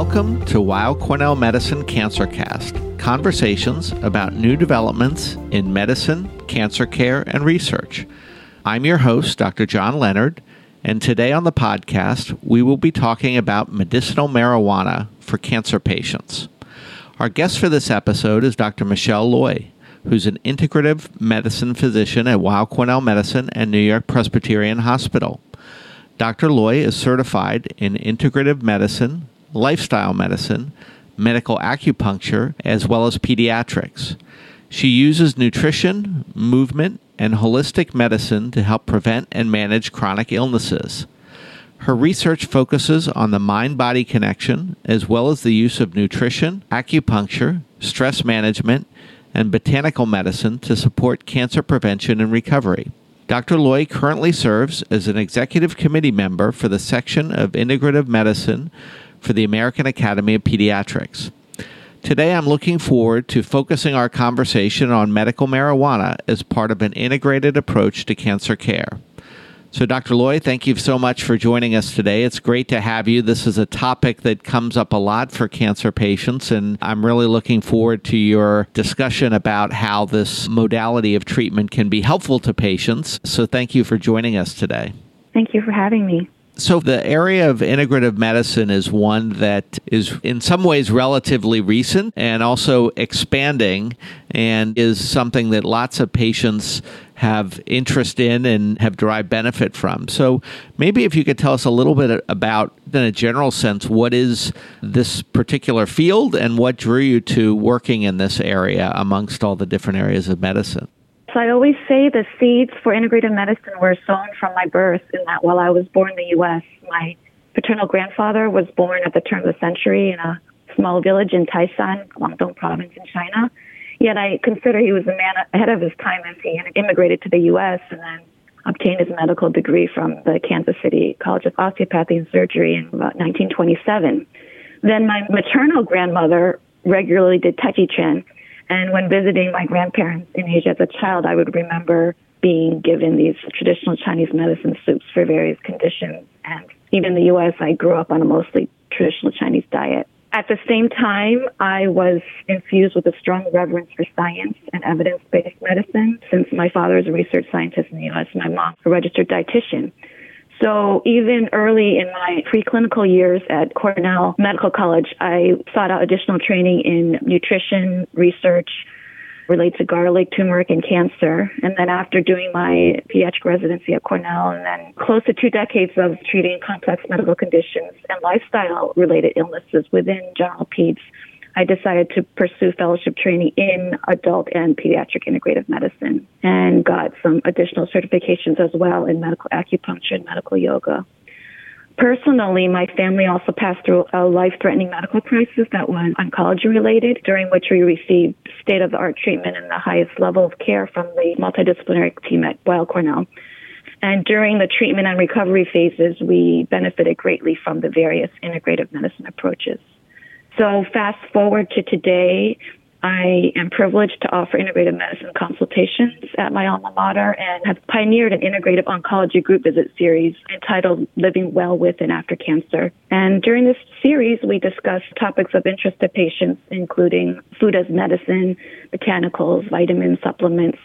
Welcome to Weill Cornell Medicine Cancer Cast conversations about new developments in medicine, cancer care, and research. I'm your host, Dr. John Leonard, and today on the podcast, we will be talking about medicinal marijuana for cancer patients. Our guest for this episode is Dr. Michelle Loy, who's an integrative medicine physician at Weill Cornell Medicine and New York Presbyterian Hospital. Dr. Loy is certified in integrative medicine, lifestyle medicine, medical acupuncture, as well as pediatrics. She uses nutrition, movement, and holistic medicine to help prevent and manage chronic illnesses. Her research focuses on the mind body connection, as well as the use of nutrition, acupuncture, stress management, and botanical medicine to support cancer prevention and recovery. Dr. Loy currently serves as an executive committee member for the section of integrative medicine for the American Academy of Pediatrics. Today, I'm looking forward to focusing our conversation on medical marijuana as part of an integrated approach to cancer care. So, Dr. Loy, thank you so much for joining us today. It's great to have you. This is a topic that comes up a lot for cancer patients, and I'm really looking forward to your discussion about how this modality of treatment can be helpful to patients. So, thank you for joining us today. Thank you for having me. So, the area of integrative medicine is one that is in some ways relatively recent and also expanding, and is something that lots of patients have interest in and have derived benefit from. So, maybe if you could tell us a little bit about, in a general sense, what is this particular field and what drew you to working in this area amongst all the different areas of medicine? I always say the seeds for integrative medicine were sown from my birth in that while I was born in the U.S., my paternal grandfather was born at the turn of the century in a small village in Taishan, Guangdong province in China. Yet I consider he was a man ahead of his time as he immigrated to the U.S. and then obtained his medical degree from the Kansas City College of Osteopathy and Surgery in about 1927. Then my maternal grandmother regularly did Tai Chi Chuan and when visiting my grandparents in Asia as a child, I would remember being given these traditional Chinese medicine soups for various conditions. And even in the U.S., I grew up on a mostly traditional Chinese diet. At the same time, I was infused with a strong reverence for science and evidence based medicine since my father is a research scientist in the U.S., my mom, a registered dietitian. So even early in my preclinical years at Cornell Medical College, I sought out additional training in nutrition research related to garlic, turmeric, and cancer. And then after doing my pediatric residency at Cornell and then close to two decades of treating complex medical conditions and lifestyle related illnesses within general peds, I decided to pursue fellowship training in adult and pediatric integrative medicine and got some additional certifications as well in medical acupuncture and medical yoga. Personally, my family also passed through a life threatening medical crisis that was oncology related, during which we received state of the art treatment and the highest level of care from the multidisciplinary team at Weill Cornell. And during the treatment and recovery phases, we benefited greatly from the various integrative medicine approaches. So fast forward to today, I am privileged to offer integrative medicine consultations at my alma mater and have pioneered an integrative oncology group visit series entitled Living Well with and After Cancer. And during this series, we discuss topics of interest to patients, including food as medicine, botanicals, vitamins, supplements,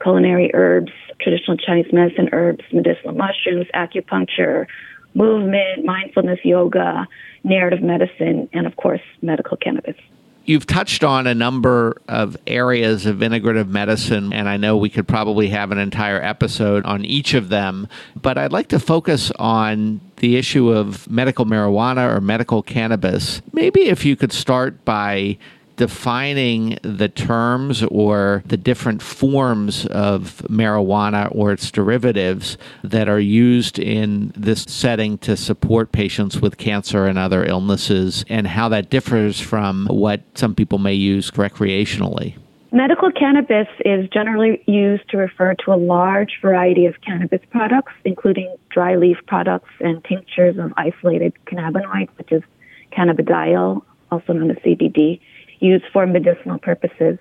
culinary herbs, traditional Chinese medicine herbs, medicinal mushrooms, acupuncture, movement, mindfulness, yoga, narrative medicine, and of course, medical cannabis. You've touched on a number of areas of integrative medicine, and I know we could probably have an entire episode on each of them, but I'd like to focus on the issue of medical marijuana or medical cannabis. Maybe if you could start by defining the terms or the different forms of marijuana or its derivatives that are used in this setting to support patients with cancer and other illnesses, and how that differs from what some people may use recreationally. Medical cannabis is generally used to refer to a large variety of cannabis products, including dry leaf products and tinctures of isolated cannabinoids, such as cannabidiol, also known as CBD, used for medicinal purposes.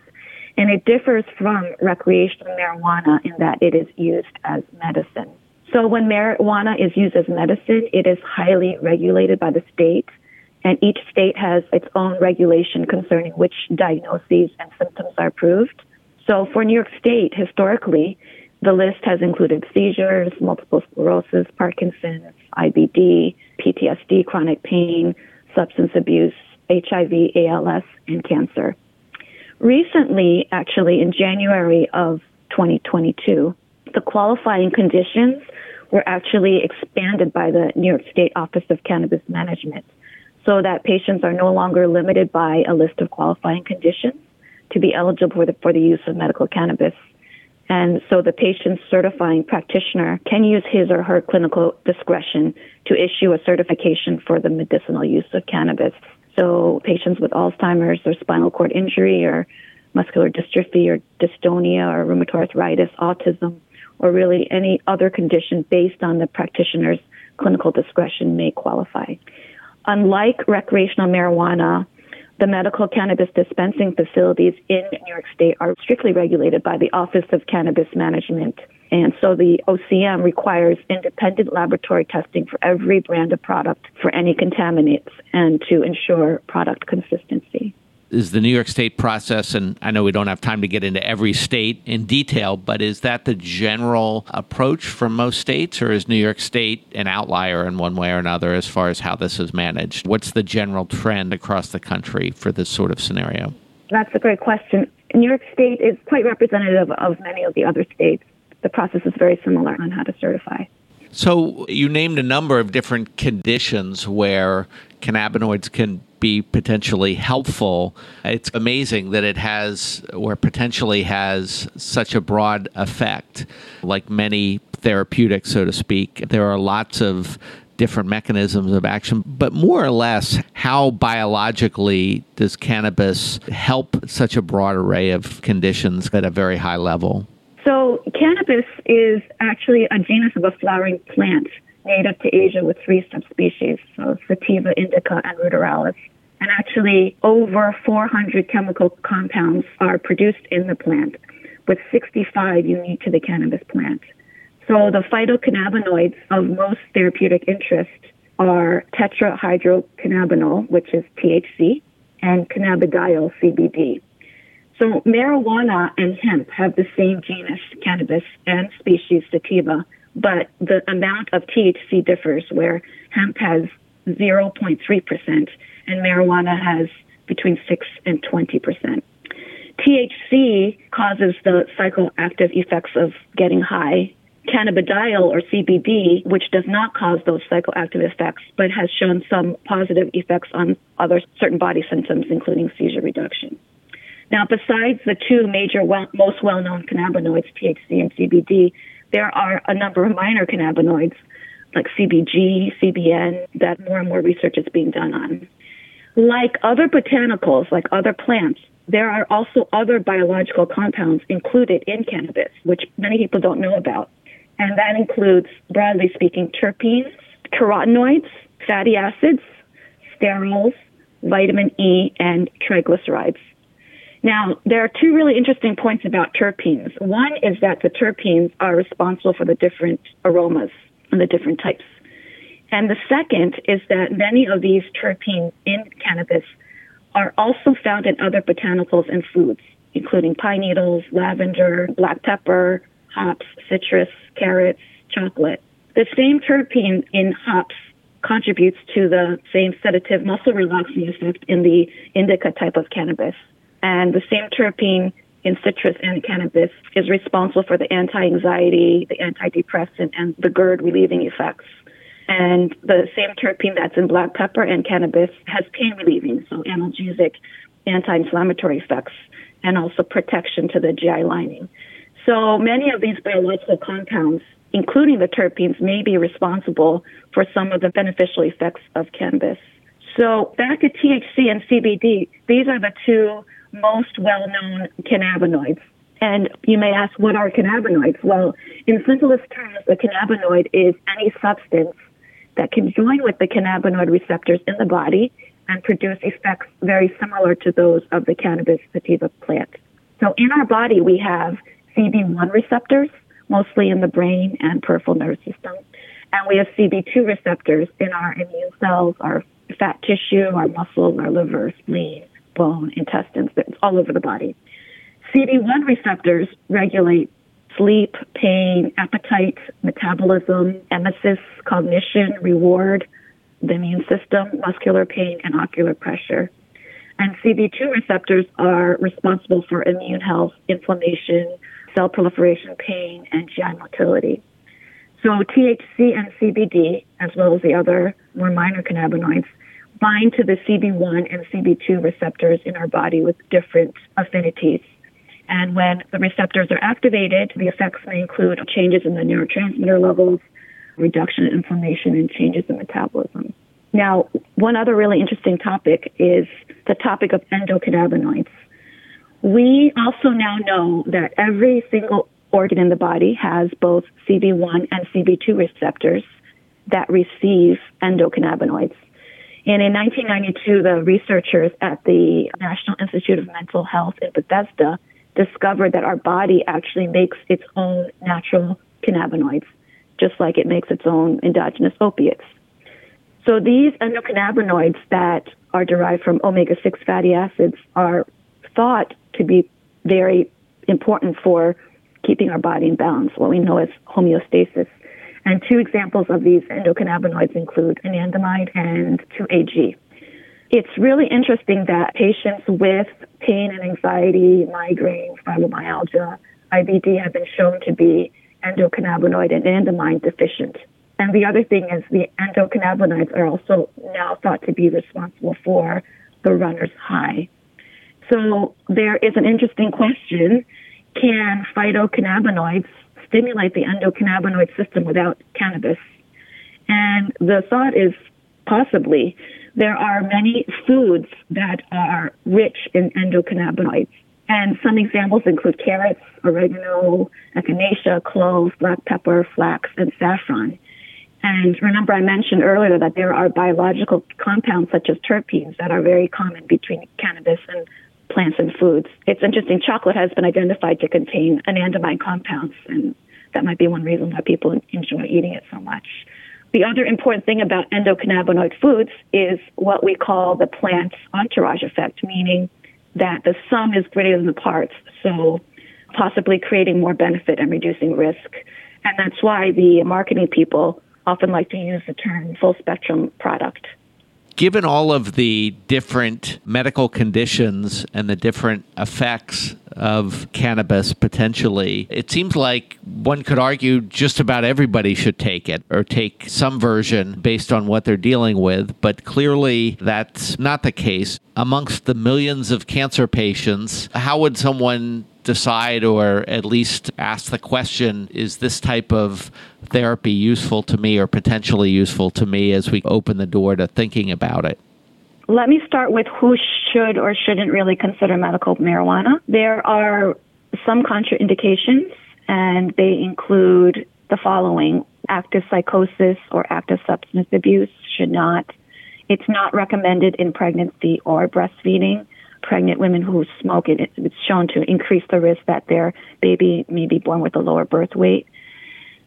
And it differs from recreational marijuana in that it is used as medicine. So when marijuana is used as medicine, it is highly regulated by the state and each state has its own regulation concerning which diagnoses and symptoms are approved. So for New York State, historically, the list has included seizures, multiple sclerosis, Parkinson's, IBD, PTSD, chronic pain, substance abuse, HIV, ALS, and cancer. Recently, actually, in January of 2022, the qualifying conditions were actually expanded by the New York State Office of Cannabis Management so that patients are no longer limited by a list of qualifying conditions to be eligible for the, for the use of medical cannabis. And so the patient's certifying practitioner can use his or her clinical discretion to issue a certification for the medicinal use of cannabis. So patients with Alzheimer's or spinal cord injury or muscular dystrophy or dystonia or rheumatoid arthritis, autism, or really any other condition based on the practitioner's clinical discretion may qualify. Unlike recreational marijuana, the medical cannabis dispensing facilities in New York State are strictly regulated by the Office of Cannabis Management. And so the OCM requires independent laboratory testing for every brand of product for any contaminants and to ensure product consistency is the New York State process, and I know we don't have time to get into every state in detail, but is that the general approach for most states, or is New York State an outlier in one way or another as far as how this is managed? What's the general trend across the country for this sort of scenario? That's a great question. New York State is quite representative of many of the other states. The process is very similar on how to certify. So, you named a number of different conditions where cannabinoids can be potentially helpful. It's amazing that it has, or potentially has, such a broad effect. Like many therapeutics, so to speak, there are lots of different mechanisms of action, but more or less, how biologically does cannabis help such a broad array of conditions at a very high level? So, cannabis is actually a genus of a flowering plant native to Asia with three subspecies, so sativa, indica, and ruderalis. And actually, over 400 chemical compounds are produced in the plant, with 65 unique to the cannabis plant. So the phytocannabinoids of most therapeutic interest are tetrahydrocannabinol, which is THC, and cannabidiol, CBD. So marijuana and hemp have the same genus, cannabis, and species, sativa, but the amount of THC differs, where hemp has 0.3% and marijuana has between 6 and 20%. THC causes the psychoactive effects of getting high. Cannabidiol or CBD, which does not cause those psychoactive effects, but has shown some positive effects on other certain body symptoms, including seizure reduction. Now, besides the two major, well, most well known cannabinoids, THC and CBD, there are a number of minor cannabinoids like CBG, CBN, that more and more research is being done on. Like other botanicals, like other plants, there are also other biological compounds included in cannabis, which many people don't know about. And that includes, broadly speaking, terpenes, carotenoids, fatty acids, sterols, vitamin E, and triglycerides. Now, there are two really interesting points about terpenes. One is that the terpenes are responsible for the different aromas and the different types. And the second is that many of these terpenes in cannabis are also found in other botanicals and foods, including pine needles, lavender, black pepper, hops, citrus, carrots, chocolate. The same terpene in hops contributes to the same sedative muscle relaxing effect in the indica type of cannabis. And the same terpene in citrus and cannabis is responsible for the anti-anxiety, the antidepressant, and the GERD relieving effects. And the same terpene that's in black pepper and cannabis has pain relieving, so analgesic, anti-inflammatory effects, and also protection to the GI lining. So many of these biological compounds, including the terpenes, may be responsible for some of the beneficial effects of cannabis. So back to THC and CBD, these are the two most well-known cannabinoids. And you may ask, what are cannabinoids? Well, in simplest terms, a cannabinoid is any substance that can join with the cannabinoid receptors in the body and produce effects very similar to those of the cannabis sativa plant. So in our body, we have CB1 receptors, mostly in the brain and peripheral nervous system. And we have CB2 receptors in our immune cells, our fat tissue, our muscles, our liver, spleen, bone, intestines. It's all over the body. CB1 receptors regulate sleep, pain, appetite, metabolism, emesis, cognition, reward, the immune system, muscular pain, and ocular pressure. And CB2 receptors are responsible for immune health, inflammation, cell proliferation, pain, and GI motility. So THC and CBD, as well as the other more minor cannabinoids, bind to the CB1 and CB2 receptors in our body with different affinities. And when the receptors are activated, the effects may include changes in the neurotransmitter levels, reduction in inflammation, and changes in metabolism. Now, one other really interesting topic is the topic of endocannabinoids. We also now know that every single organ in the body has both CB1 and CB2 receptors that receive endocannabinoids. And in 1992, the researchers at the National Institute of Mental Health in Bethesda discovered that our body actually makes its own natural cannabinoids, just like it makes its own endogenous opiates. So these endocannabinoids that are derived from omega 6 fatty acids are thought to be very important for keeping our body in balance, what we know as homeostasis. And two examples of these endocannabinoids include anandamide and 2-AG. It's really interesting that patients with pain and anxiety, migraine, fibromyalgia, IBD have been shown to be endocannabinoid and anandamide deficient. And the other thing is the endocannabinoids are also now thought to be responsible for the runner's high. So there is an interesting question. Can phytocannabinoids stimulate the endocannabinoid system without cannabis? And the thought is possibly there are many foods that are rich in endocannabinoids. And some examples include carrots, oregano, echinacea, cloves, black pepper, flax, and saffron. And remember, I mentioned earlier that there are biological compounds such as terpenes that are very common between cannabis and plants and foods. It's interesting, chocolate has been identified to contain anandamide compounds, and that might be one reason why people enjoy eating it so much. The other important thing about endocannabinoid foods is what we call the plant entourage effect, meaning that the sum is greater than the parts, so possibly creating more benefit and reducing risk. And that's why the marketing people often like to use the term full spectrum product given all of the different medical conditions and the different effects of cannabis potentially, it seems like one could argue just about everybody should take it or take some version based on what they're dealing with. But clearly, that's not the case. Amongst the millions of cancer patients, how would someone decide or at least ask the question is this type of therapy useful to me or potentially useful to me as we open the door to thinking about it? Let me start with who should or shouldn't really consider medical marijuana. There are some contraindications, and they include the following active psychosis or active substance abuse should not. It's not recommended in pregnancy or breastfeeding pregnant women who smoke it, it's shown to increase the risk that their baby may be born with a lower birth weight.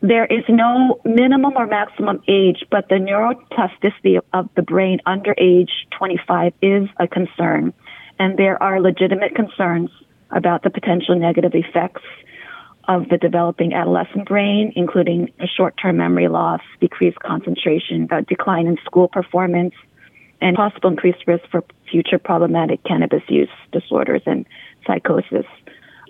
There is no minimum or maximum age, but the neuroplasticity of the brain under age 25 is a concern. And there are legitimate concerns about the potential negative effects of the developing adolescent brain, including a short-term memory loss, decreased concentration, decline in school performance, and possible increased risk for future problematic cannabis use disorders and psychosis.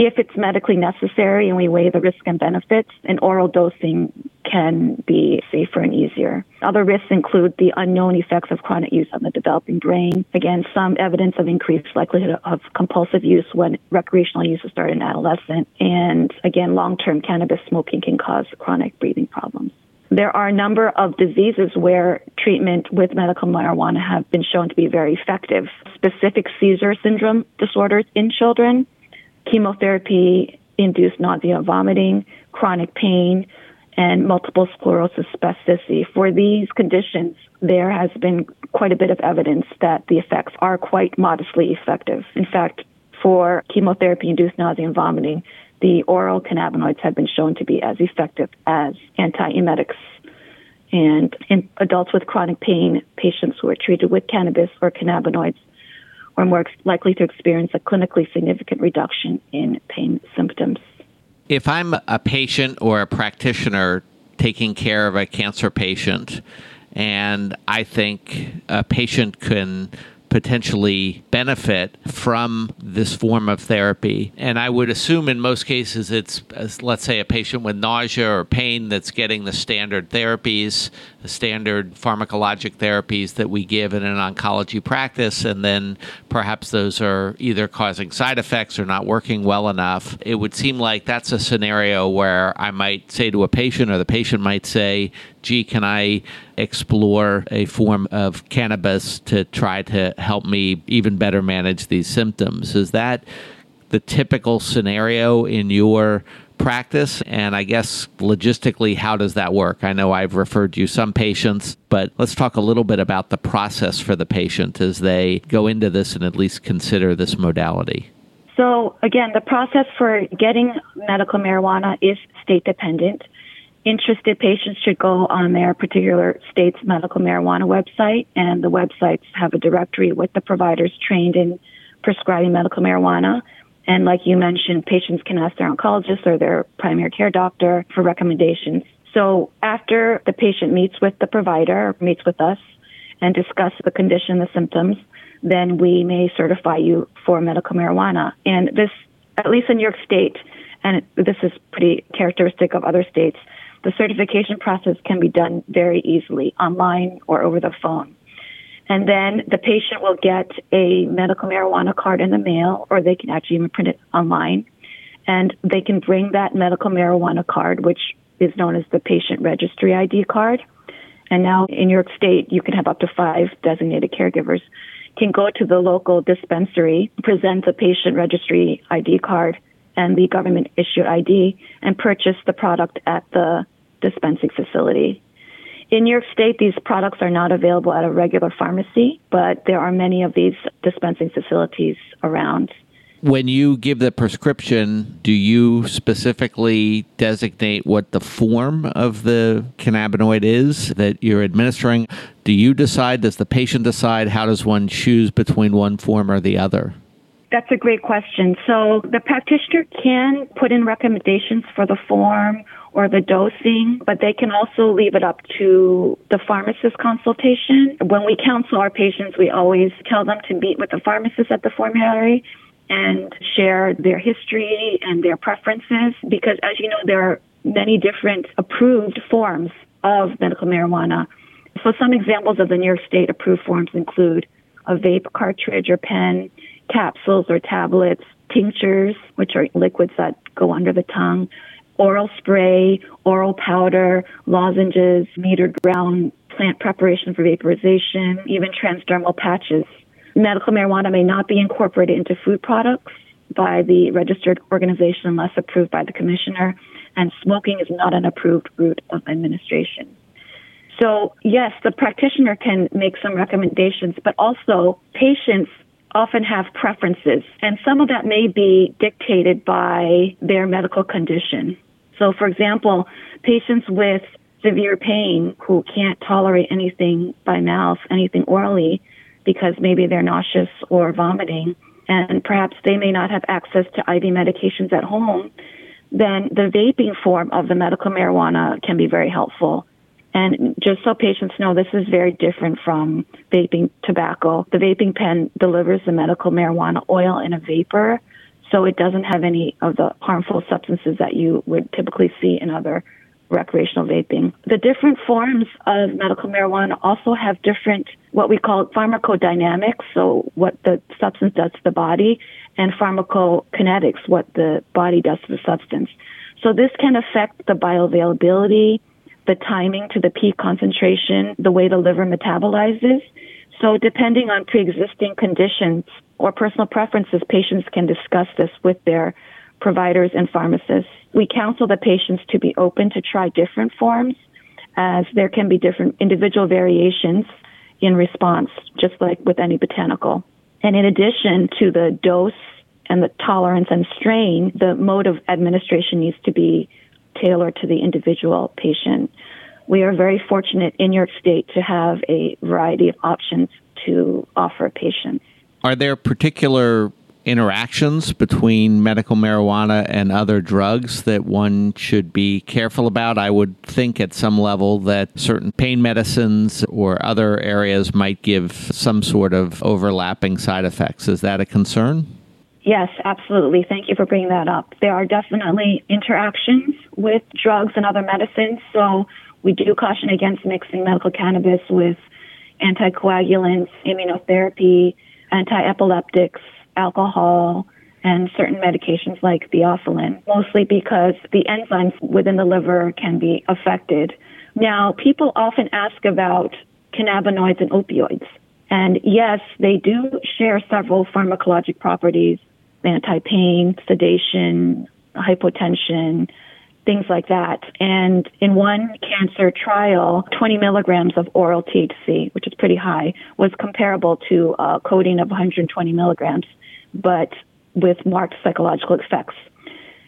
If it's medically necessary and we weigh the risk and benefits, an oral dosing can be safer and easier. Other risks include the unknown effects of chronic use on the developing brain. Again, some evidence of increased likelihood of compulsive use when recreational use is started in adolescent. And again, long-term cannabis smoking can cause chronic breathing problems. There are a number of diseases where treatment with medical marijuana have been shown to be very effective. Specific seizure syndrome disorders in children, chemotherapy induced nausea and vomiting, chronic pain, and multiple sclerosis spasticity. For these conditions, there has been quite a bit of evidence that the effects are quite modestly effective. In fact, for chemotherapy induced nausea and vomiting, the oral cannabinoids have been shown to be as effective as antiemetics. And in adults with chronic pain, patients who are treated with cannabis or cannabinoids are more likely to experience a clinically significant reduction in pain symptoms. If I'm a patient or a practitioner taking care of a cancer patient, and I think a patient can potentially benefit from this form of therapy. And I would assume in most cases it's, let's say, a patient with nausea or pain that's getting the standard therapies, the standard pharmacologic therapies that we give in an oncology practice. And then perhaps those are either causing side effects or not working well enough. It would seem like that's a scenario where I might say to a patient, or the patient might say, gee, can I explore a form of cannabis to try to help me even better manage these symptoms? Is that the typical scenario in your practice? And I guess logistically, how does that work? I know I've referred you some patients, but let's talk a little bit about the process for the patient as they go into this and at least consider this modality. So, again, the process for getting medical marijuana is state dependent interested patients should go on their particular state's medical marijuana website, and the websites have a directory with the providers trained in prescribing medical marijuana. And like you mentioned, patients can ask their oncologist or their primary care doctor for recommendations. So after the patient meets with the provider, meets with us, and discuss the condition, the symptoms, then we may certify you for medical marijuana. And this, at least in New York State, and this is pretty characteristic of other states, the certification process can be done very easily online or over the phone. And then the patient will get a medical marijuana card in the mail, or they can actually even print it online. And they can bring that medical marijuana card, which is known as the patient registry ID card. And now in New York State, you can have up to five designated caregivers, can go to the local dispensary, present the patient registry ID card, and the government issued ID and purchase the product at the dispensing facility. In New York State, these products are not available at a regular pharmacy, but there are many of these dispensing facilities around. When you give the prescription, do you specifically designate what the form of the cannabinoid is that you're administering? Do you decide? Does the patient decide? How does one choose between one form or the other? That's a great question. So the practitioner can put in recommendations for the form or the dosing, but they can also leave it up to the pharmacist consultation. When we counsel our patients, we always tell them to meet with the pharmacist at the formulary and share their history and their preferences because as you know there are many different approved forms of medical marijuana. So some examples of the New York State approved forms include a vape cartridge or pen, capsules or tablets, tinctures, which are liquids that go under the tongue, oral spray, oral powder, lozenges, metered ground plant preparation for vaporization, even transdermal patches. Medical marijuana may not be incorporated into food products by the registered organization unless approved by the commissioner, and smoking is not an approved route of administration. So, yes, the practitioner can make some recommendations, but also patients often have preferences, and some of that may be dictated by their medical condition. So, for example, patients with severe pain who can't tolerate anything by mouth, anything orally, because maybe they're nauseous or vomiting, and perhaps they may not have access to IV medications at home, then the vaping form of the medical marijuana can be very helpful. And just so patients know, this is very different from vaping tobacco. The vaping pen delivers the medical marijuana oil in a vapor, so it doesn't have any of the harmful substances that you would typically see in other recreational vaping. The different forms of medical marijuana also have different, what we call pharmacodynamics, so what the substance does to the body, and pharmacokinetics, what the body does to the substance. So this can affect the bioavailability, the timing to the peak concentration, the way the liver metabolizes. So, depending on pre existing conditions or personal preferences, patients can discuss this with their providers and pharmacists. We counsel the patients to be open to try different forms, as there can be different individual variations in response, just like with any botanical. And in addition to the dose and the tolerance and strain, the mode of administration needs to be tailored to the individual patient. we are very fortunate in New York State to have a variety of options to offer patients. Are there particular interactions between medical marijuana and other drugs that one should be careful about? I would think at some level that certain pain medicines or other areas might give some sort of overlapping side effects. Is that a concern? Yes, absolutely. Thank you for bringing that up. There are definitely interactions with drugs and other medicines, so we do caution against mixing medical cannabis with anticoagulants, immunotherapy, anti-epileptics, alcohol, and certain medications like theophylline, mostly because the enzymes within the liver can be affected. Now, people often ask about cannabinoids and opioids. And yes, they do share several pharmacologic properties anti pain, sedation, hypotension, things like that. And in one cancer trial, 20 milligrams of oral THC, which is pretty high, was comparable to a codeine of 120 milligrams, but with marked psychological effects.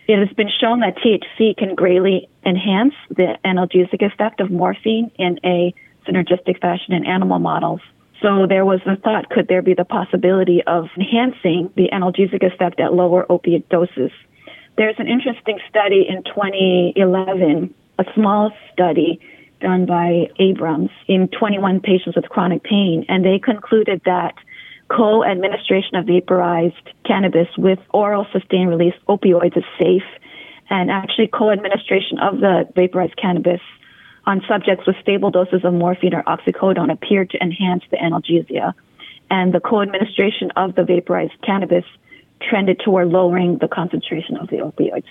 It has been shown that THC can greatly enhance the analgesic effect of morphine in a synergistic fashion in animal models. So there was the thought, could there be the possibility of enhancing the analgesic effect at lower opiate doses? There's an interesting study in 2011, a small study done by Abrams in 21 patients with chronic pain, and they concluded that co-administration of vaporized cannabis with oral sustained release opioids is safe, and actually co-administration of the vaporized cannabis on subjects with stable doses of morphine or oxycodone appeared to enhance the analgesia, and the co-administration of the vaporized cannabis trended toward lowering the concentration of the opioids.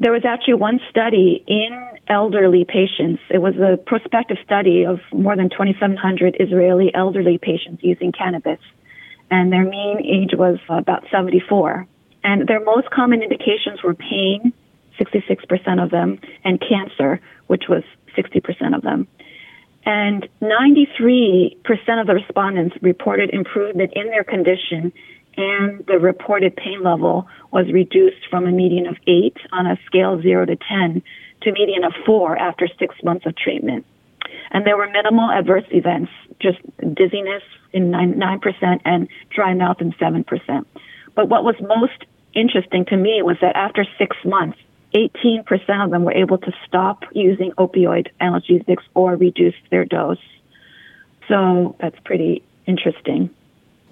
There was actually one study in elderly patients. It was a prospective study of more than 2,700 Israeli elderly patients using cannabis, and their mean age was about 74. And their most common indications were pain, 66% of them, and cancer, which was 60% of them. And 93% of the respondents reported improvement in their condition and the reported pain level was reduced from a median of 8 on a scale of 0 to 10 to a median of 4 after 6 months of treatment. And there were minimal adverse events, just dizziness in 9, 9% and dry mouth in 7%. But what was most interesting to me was that after 6 months, 18% of them were able to stop using opioid analgesics or reduce their dose. So that's pretty interesting.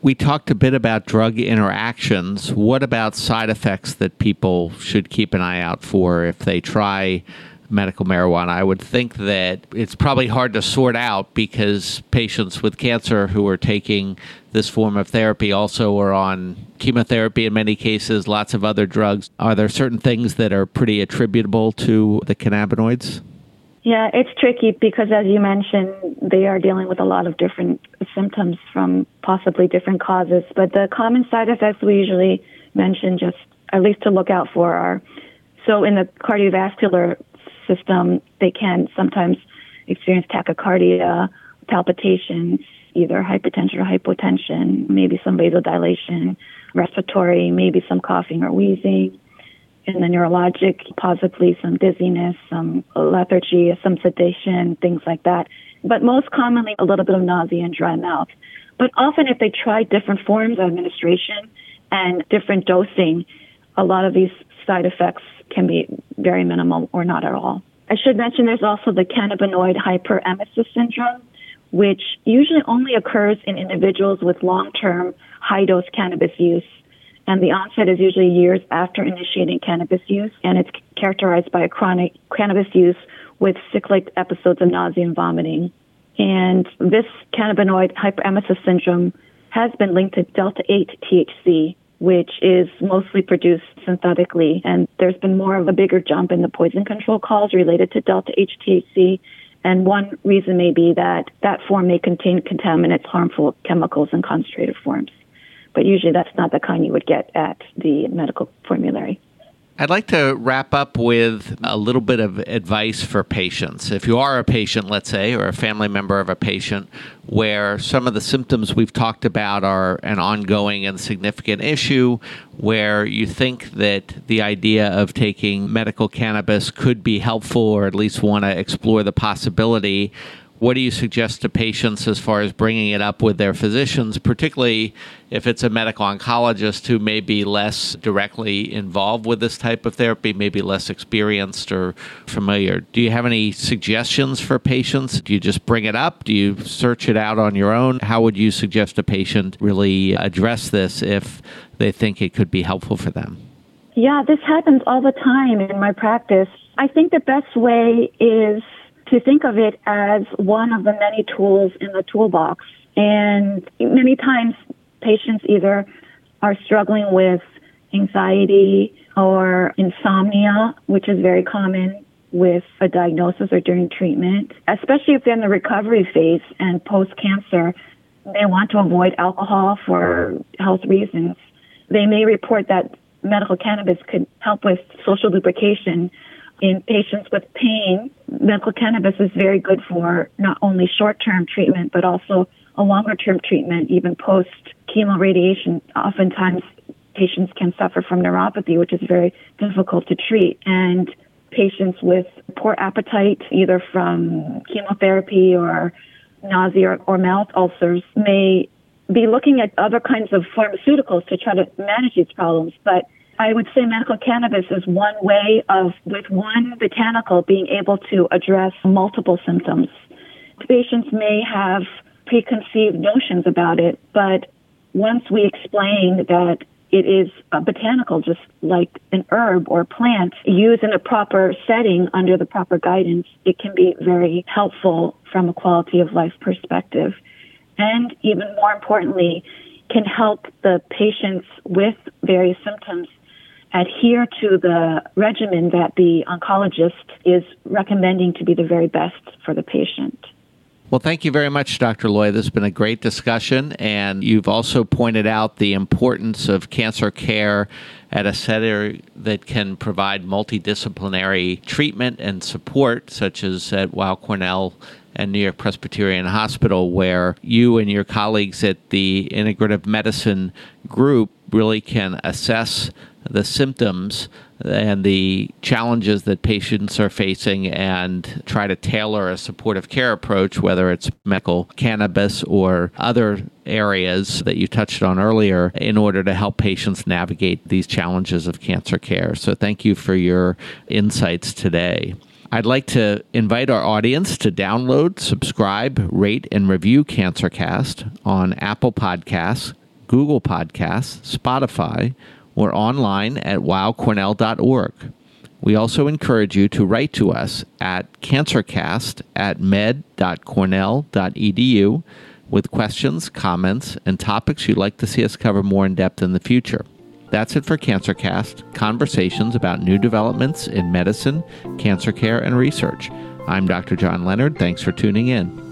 We talked a bit about drug interactions. What about side effects that people should keep an eye out for if they try medical marijuana? I would think that it's probably hard to sort out because patients with cancer who are taking this form of therapy also are on chemotherapy in many cases, lots of other drugs. Are there certain things that are pretty attributable to the cannabinoids? Yeah, it's tricky because, as you mentioned, they are dealing with a lot of different symptoms from possibly different causes. But the common side effects we usually mention, just at least to look out for, are so in the cardiovascular system, they can sometimes experience tachycardia, palpitations, either hypertension or hypotension, maybe some vasodilation, respiratory, maybe some coughing or wheezing in the neurologic, possibly some dizziness, some lethargy, some sedation, things like that. But most commonly, a little bit of nausea and dry mouth. But often, if they try different forms of administration and different dosing, a lot of these side effects can be very minimal or not at all. I should mention there's also the cannabinoid hyperemesis syndrome, which usually only occurs in individuals with long term high dose cannabis use and the onset is usually years after initiating cannabis use, and it's characterized by a chronic cannabis use with cyclic episodes of nausea and vomiting. And this cannabinoid hyperemesis syndrome has been linked to delta 8 THC, which is mostly produced synthetically. And there's been more of a bigger jump in the poison control calls related to delta 8 THC. And one reason may be that that form may contain contaminants, harmful chemicals, in concentrated forms but usually that's not the kind you would get at the medical formulary. I'd like to wrap up with a little bit of advice for patients. If you are a patient, let's say, or a family member of a patient, where some of the symptoms we've talked about are an ongoing and significant issue, where you think that the idea of taking medical cannabis could be helpful or at least want to explore the possibility what do you suggest to patients as far as bringing it up with their physicians, particularly if it's a medical oncologist who may be less directly involved with this type of therapy, maybe less experienced or familiar? Do you have any suggestions for patients? Do you just bring it up? Do you search it out on your own? How would you suggest a patient really address this if they think it could be helpful for them? Yeah, this happens all the time in my practice. I think the best way is to think of it as one of the many tools in the toolbox. And many times patients either are struggling with anxiety or insomnia, which is very common with a diagnosis or during treatment, especially if they're in the recovery phase and post cancer. They want to avoid alcohol for health reasons. They may report that medical cannabis could help with social lubrication in patients with pain, medical cannabis is very good for not only short term treatment, but also a longer term treatment, even post chemo radiation. Oftentimes, patients can suffer from neuropathy, which is very difficult to treat. And patients with poor appetite, either from chemotherapy or nausea or mouth ulcers, may be looking at other kinds of pharmaceuticals to try to manage these problems. But I would say medical cannabis is one way of, with one botanical, being able to address multiple symptoms. Patients may have preconceived notions about it, but once we explain that it is a botanical, just like an herb or plant, used in a proper setting under the proper guidance, it can be very helpful from a quality of life perspective. And even more importantly, can help the patients with various symptoms adhere to the regimen that the oncologist is recommending to be the very best for the patient. Well, thank you very much, Dr. Loy. This has been a great discussion, and you've also pointed out the importance of cancer care at a center that can provide multidisciplinary treatment and support, such as at Weill Cornell and New York Presbyterian Hospital, where you and your colleagues at the Integrative Medicine Group really can assess the symptoms and the challenges that patients are facing and try to tailor a supportive care approach, whether it's medical cannabis or other areas that you touched on earlier, in order to help patients navigate these challenges of cancer care. So, thank you for your insights today. I'd like to invite our audience to download, subscribe, rate, and review CancerCast on Apple Podcasts, Google Podcasts, Spotify, or online at weillcornell.org. We also encourage you to write to us at cancercast at med.cornell.edu with questions, comments, and topics you'd like to see us cover more in depth in the future. That's it for CancerCast conversations about new developments in medicine, cancer care, and research. I'm Dr. John Leonard. Thanks for tuning in.